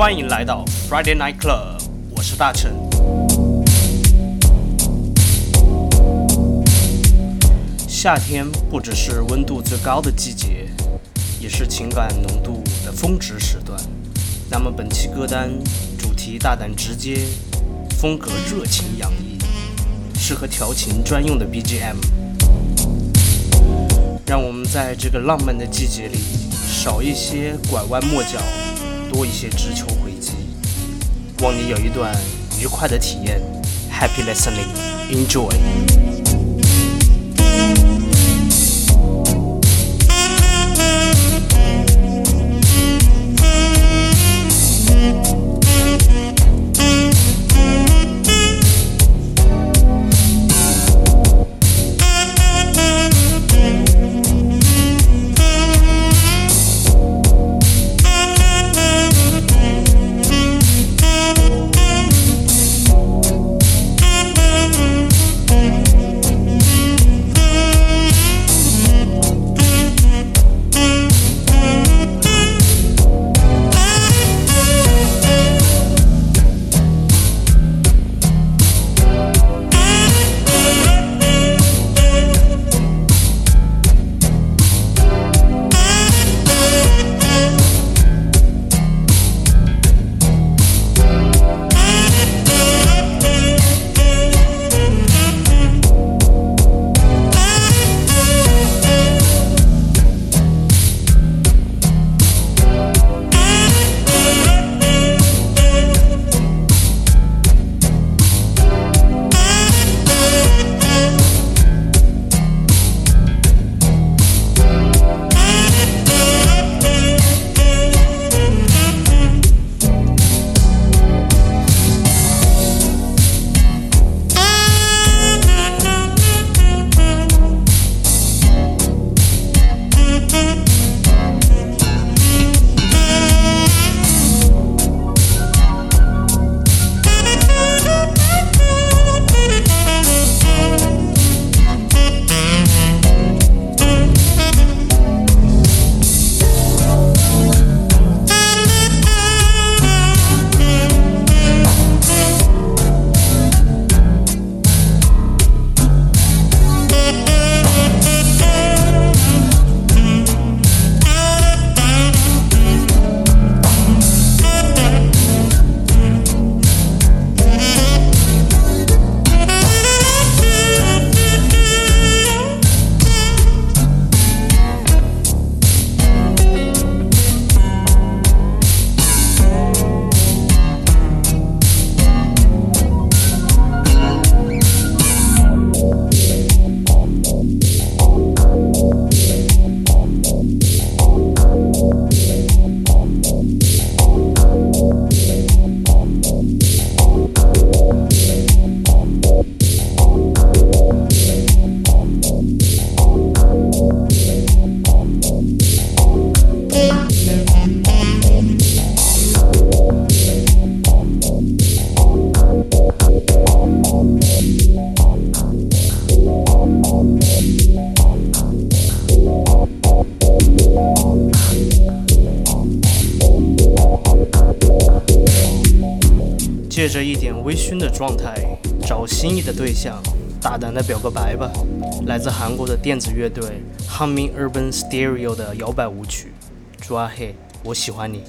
欢迎来到 Friday Night Club，我是大成。夏天不只是温度最高的季节，也是情感浓度的峰值时段。那么本期歌单主题大胆直接，风格热情洋溢，适合调情专用的 BGM。让我们在这个浪漫的季节里少一些拐弯抹角。多一些直球回击，望你有一段愉快的体验。Happy listening, enjoy. 微醺的状态，找心仪的对象，大胆的表个白吧。来自韩国的电子乐队 Humming Urban Stereo 的摇摆舞曲，朱阿黑，我喜欢你。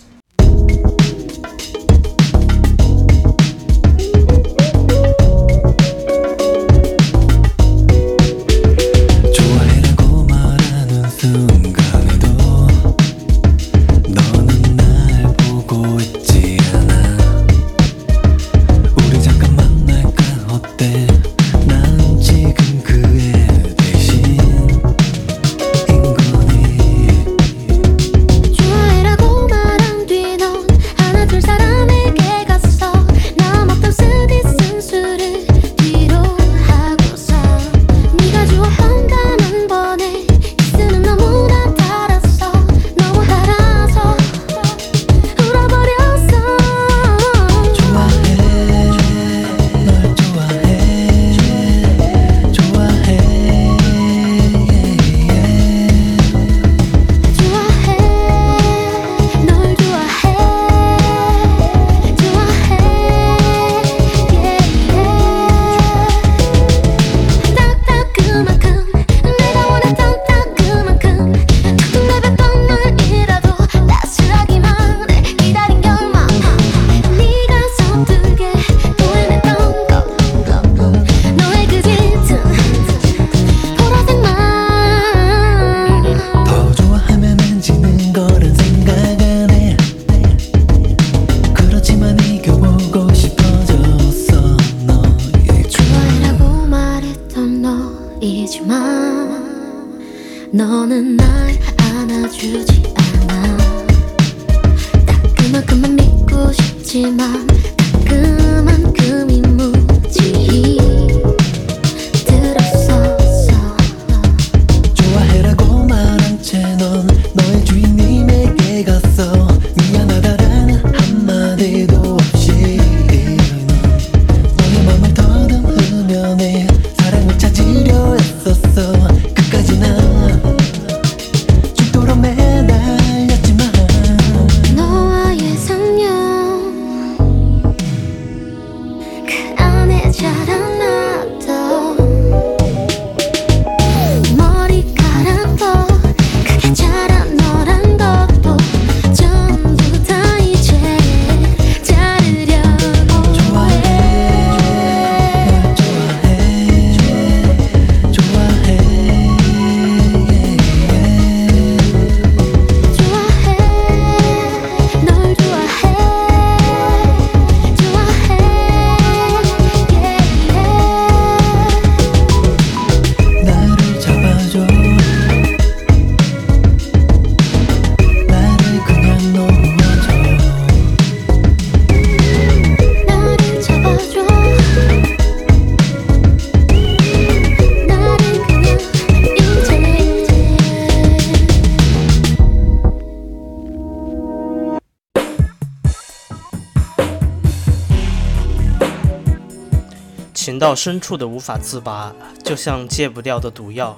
到深处的无法自拔，就像戒不掉的毒药。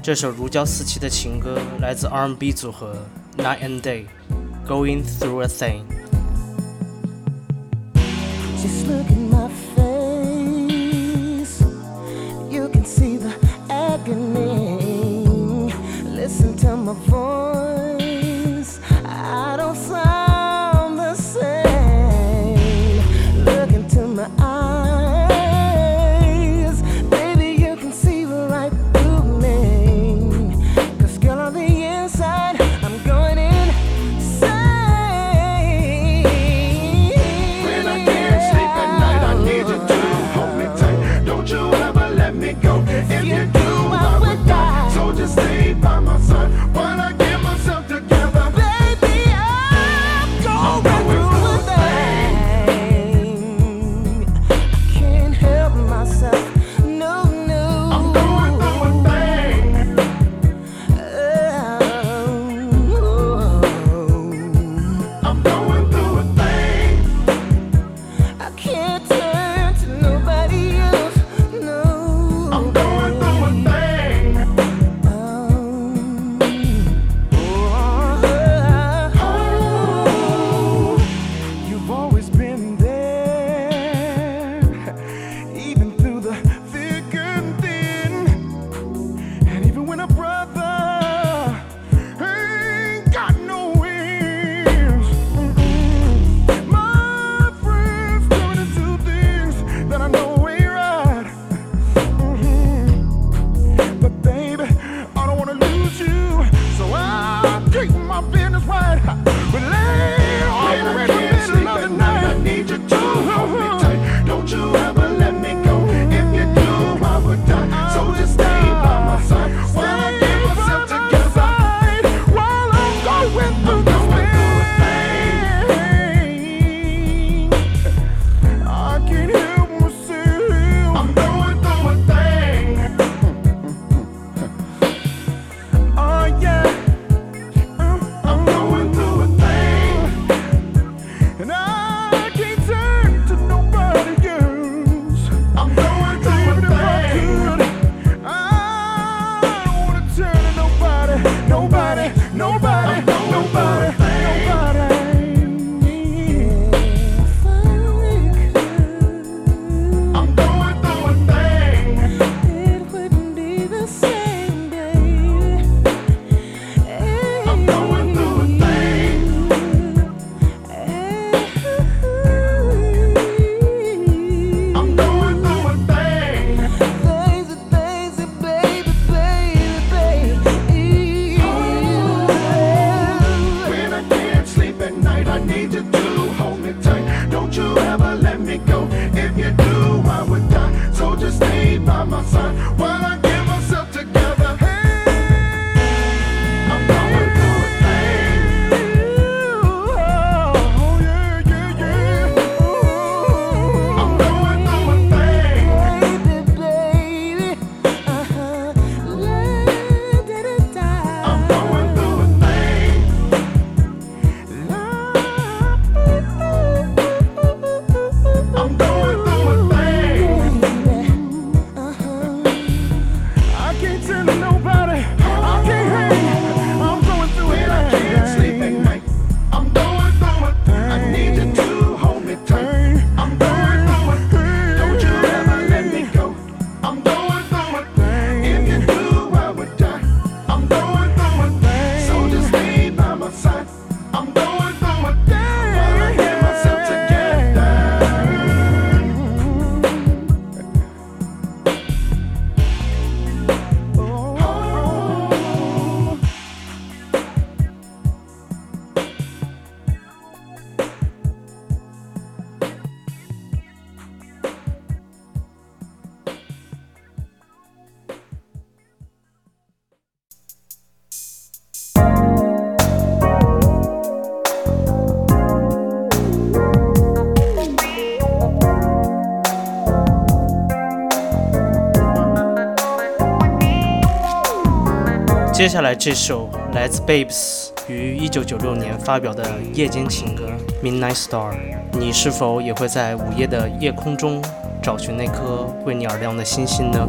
这首如胶似漆的情歌来自 R&B 组合 Night and Day，Going Through a Thing。接下来这首来自 Babes 于一九九六年发表的《夜间情歌》Midnight Star，你是否也会在午夜的夜空中找寻那颗为你而亮的星星呢？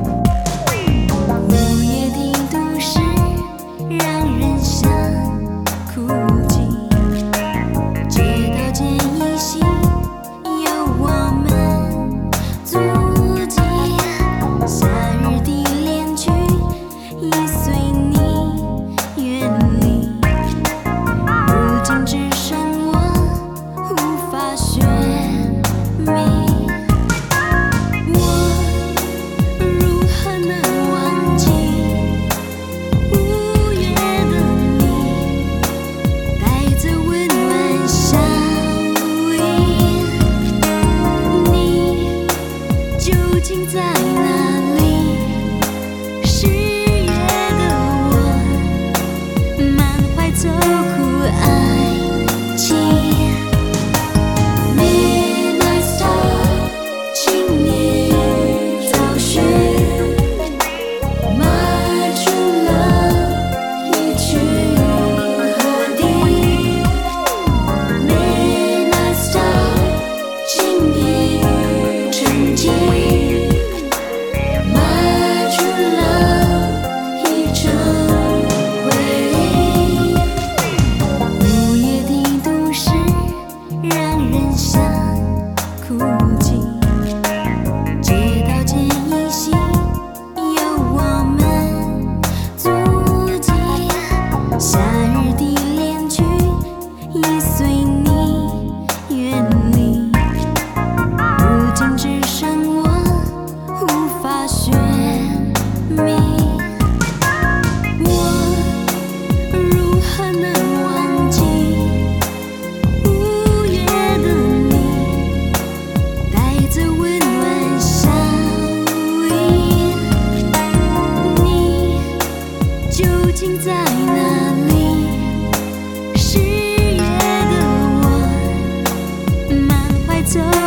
在。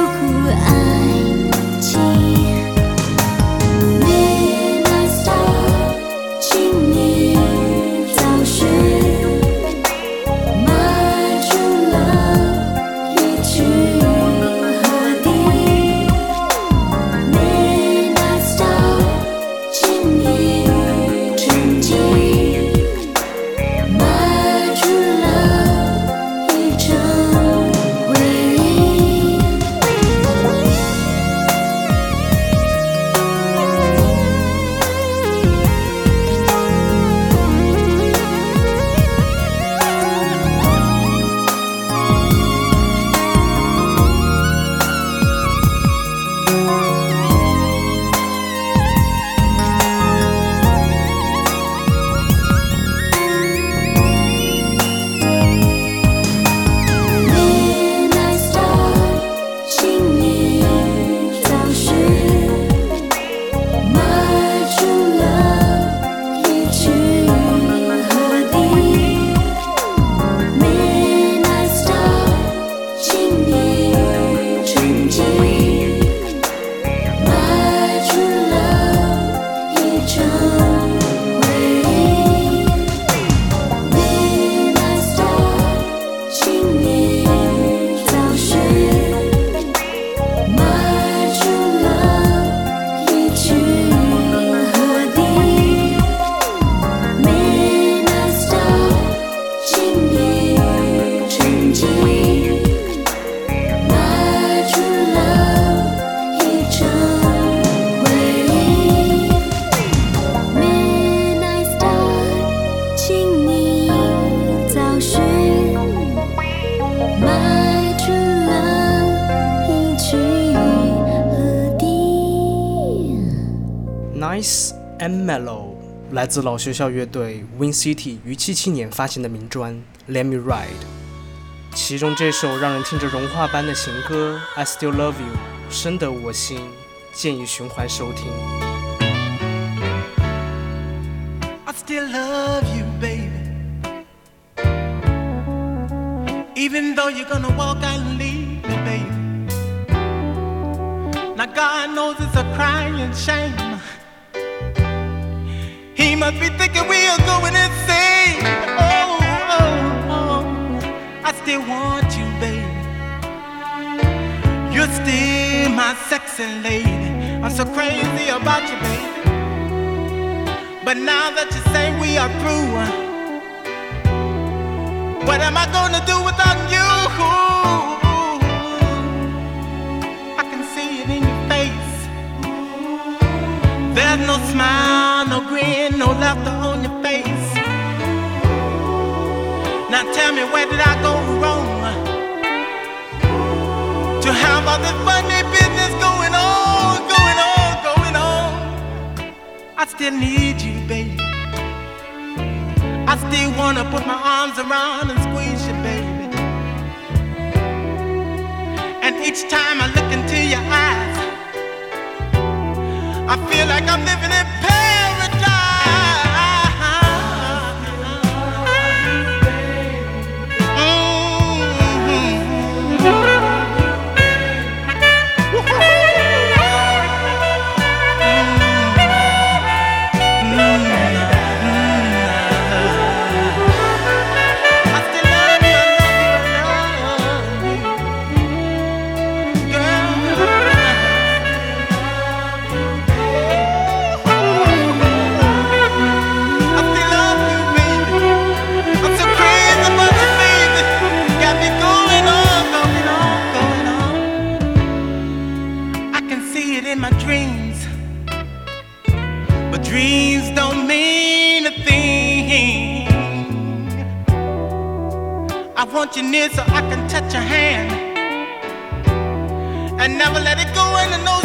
自老学校乐队 Win City 于七七年发行的名专《Let Me Ride》，其中这首让人听着融化般的情歌《I Still Love You》深得我心，建议循环收听。We must be thinking we are going insane. Oh, oh, oh, I still want you, baby. You're still my sexy lady. I'm so crazy about you, baby. But now that you say we are through, uh, what am I gonna do without you? There's no smile, no grin, no laughter on your face. Now tell me, where did I go wrong? To have all this funny business going on, going on, going on. I still need you, baby. I still wanna put my arms around and squeeze you, baby. And each time I look into your eyes. I feel like I'm living in pain. what you so I can touch your hand and never let it go. And I know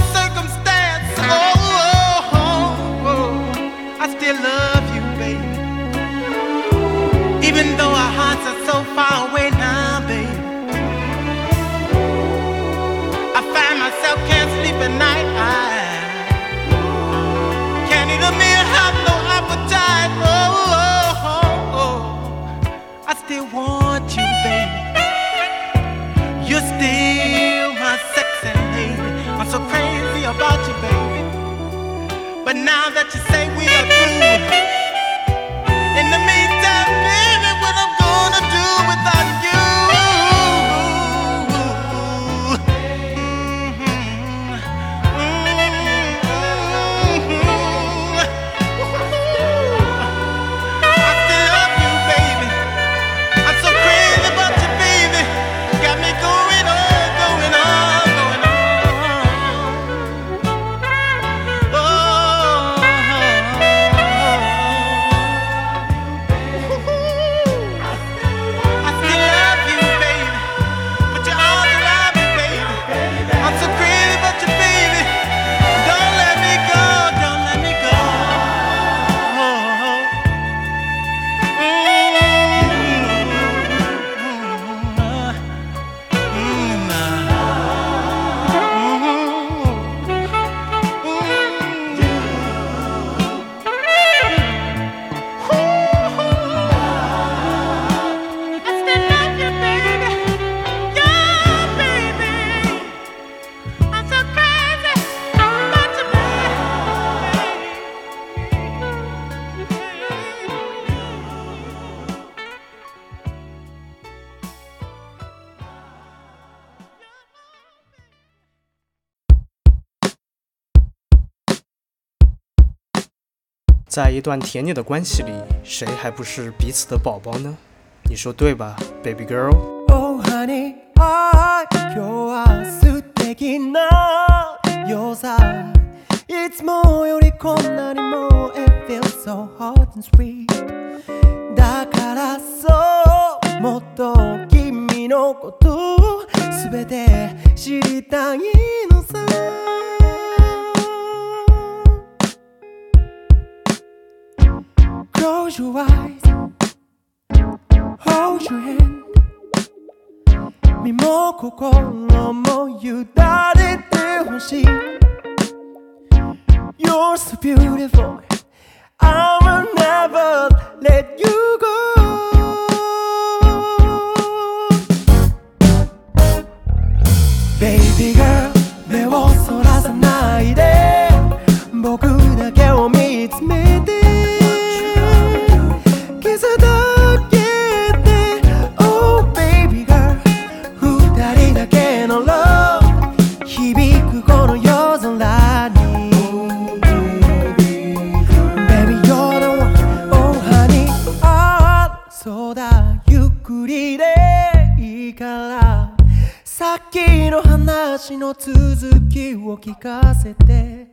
在一段甜蜜的关系里，谁还不是彼此的宝宝呢？你说对吧，baby girl？Close your eyes, hold your hand 身も心も委ねてほしい You're so beautiful I will never let you go Baby girl 目をそらさないで僕だけを見つめからさっきの話の続きを聞かせて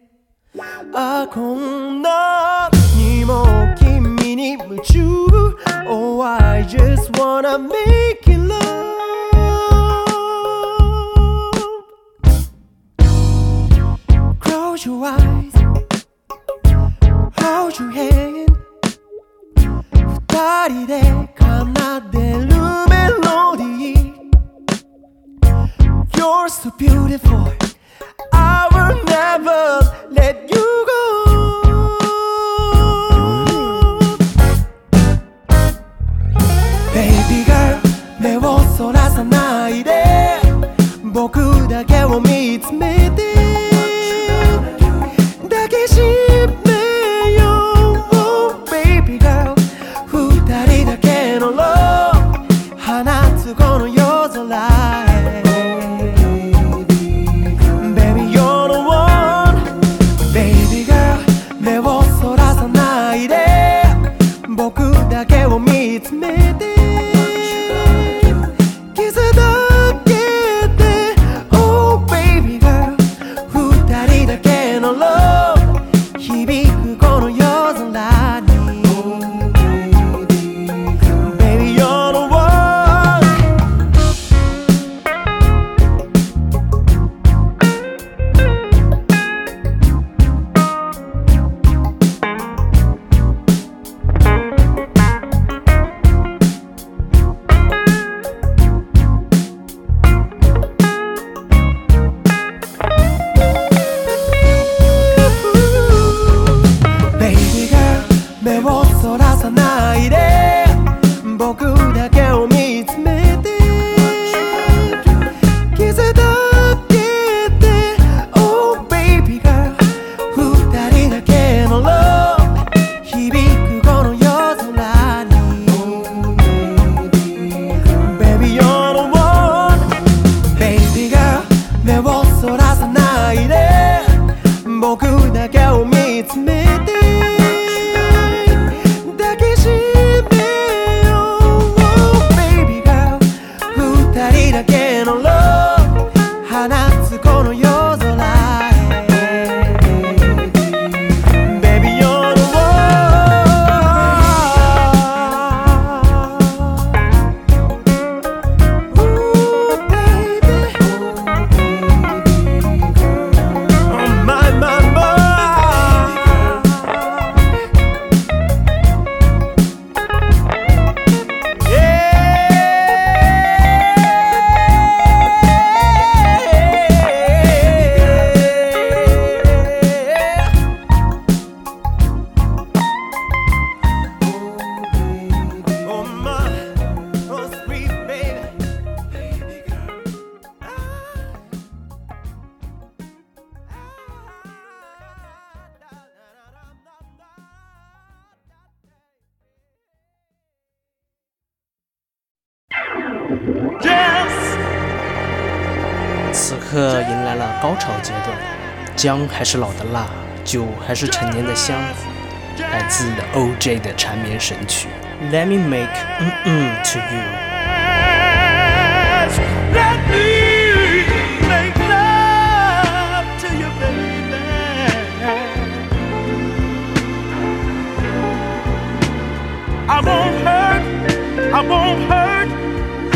あこんなにも君に夢中 Oh I just wanna make it love「Close your eyes Hold your hand 二人で奏で You're so beautiful. I will never let you go. Baby girl, 目をそらさないで僕だけを見つめ 내워 迎来了高潮阶段，姜还是老的辣，酒还是陈年的香。来自 OJ 的缠绵神曲，Let me make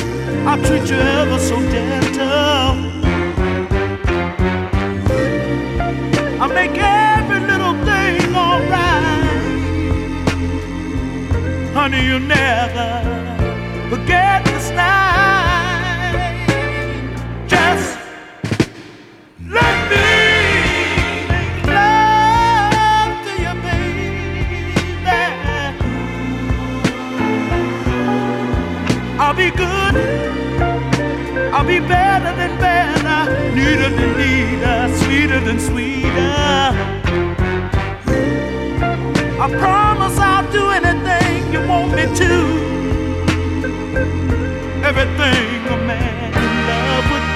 love to you。honey, you never forget this night. Just let me. make love to you, baby. I'll be good. I'll be better than better, neater than neater, sweeter than sweeter. I promise I'll do anything want me to. Everything a man in love would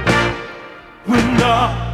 do. When the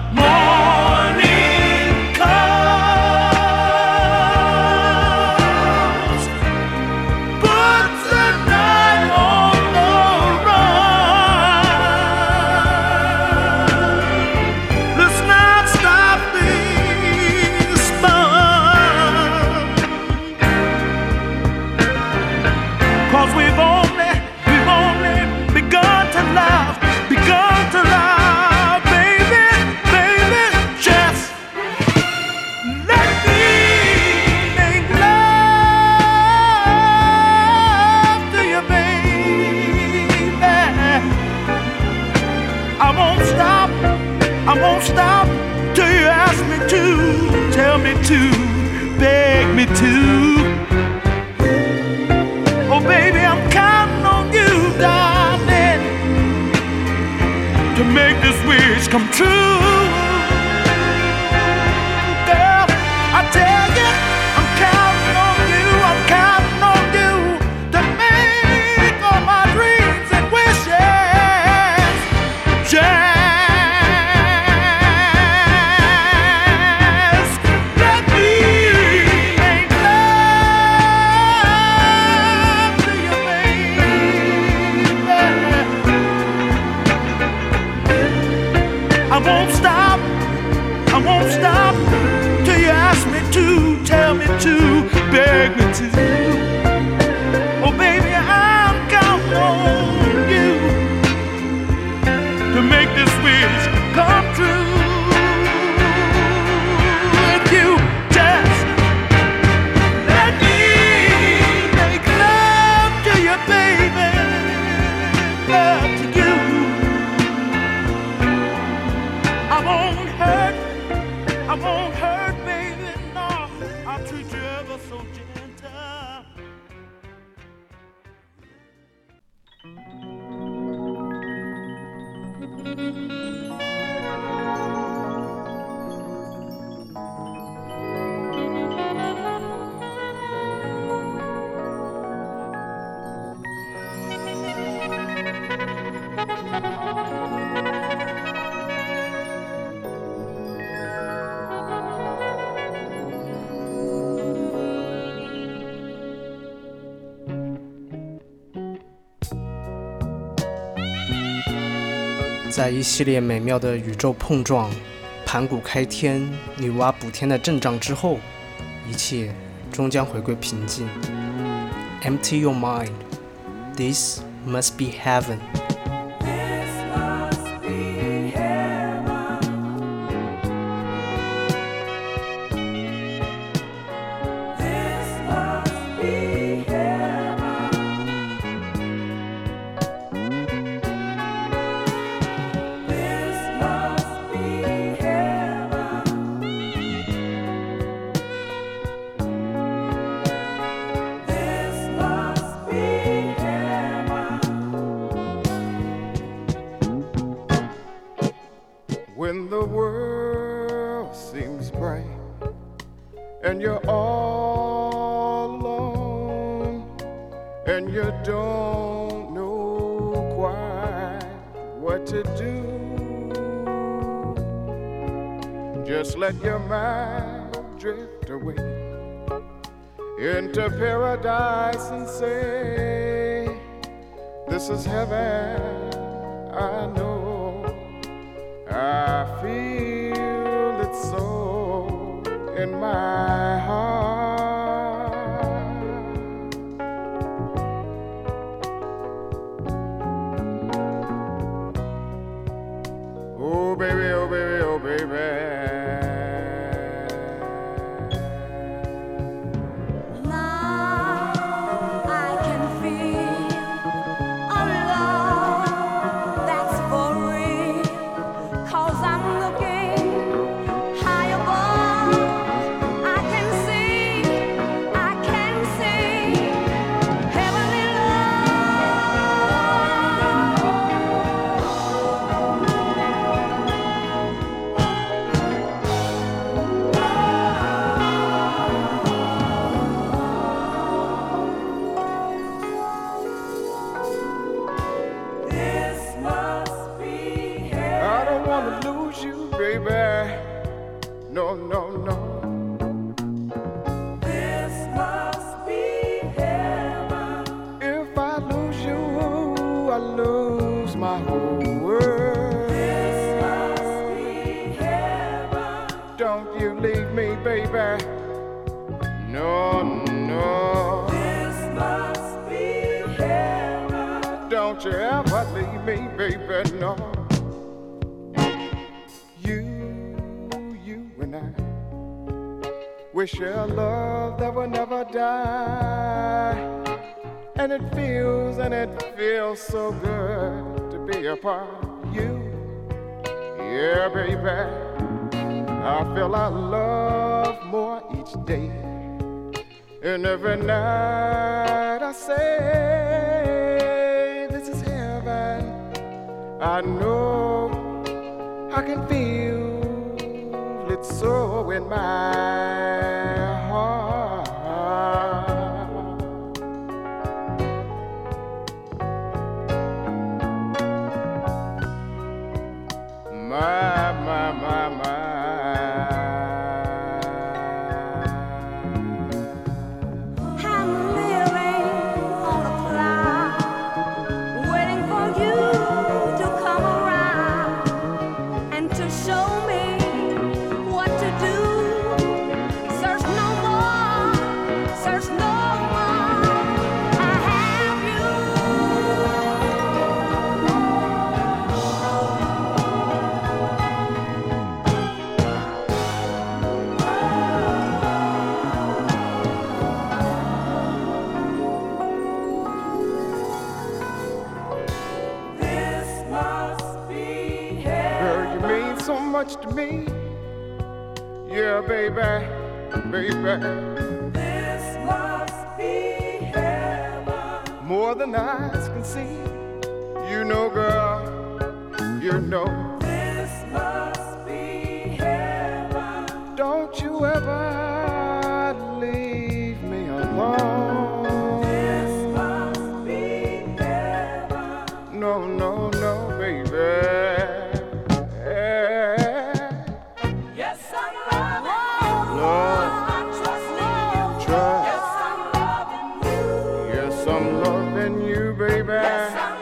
to, beg me to. Oh, baby, I'm counting on you, darling, to make this wish come true. 在一系列美妙的宇宙碰撞、盘古开天、女娲补天的阵仗之后，一切终将回归平静。Empty your mind. This must be heaven. baby. baby, no. You, you and I, we share love that will never die. And it feels, and it feels so good to be a part of you. Yeah, baby, I feel I love more each day. And every night I say, I know I can feel it so in my some love in you, baby.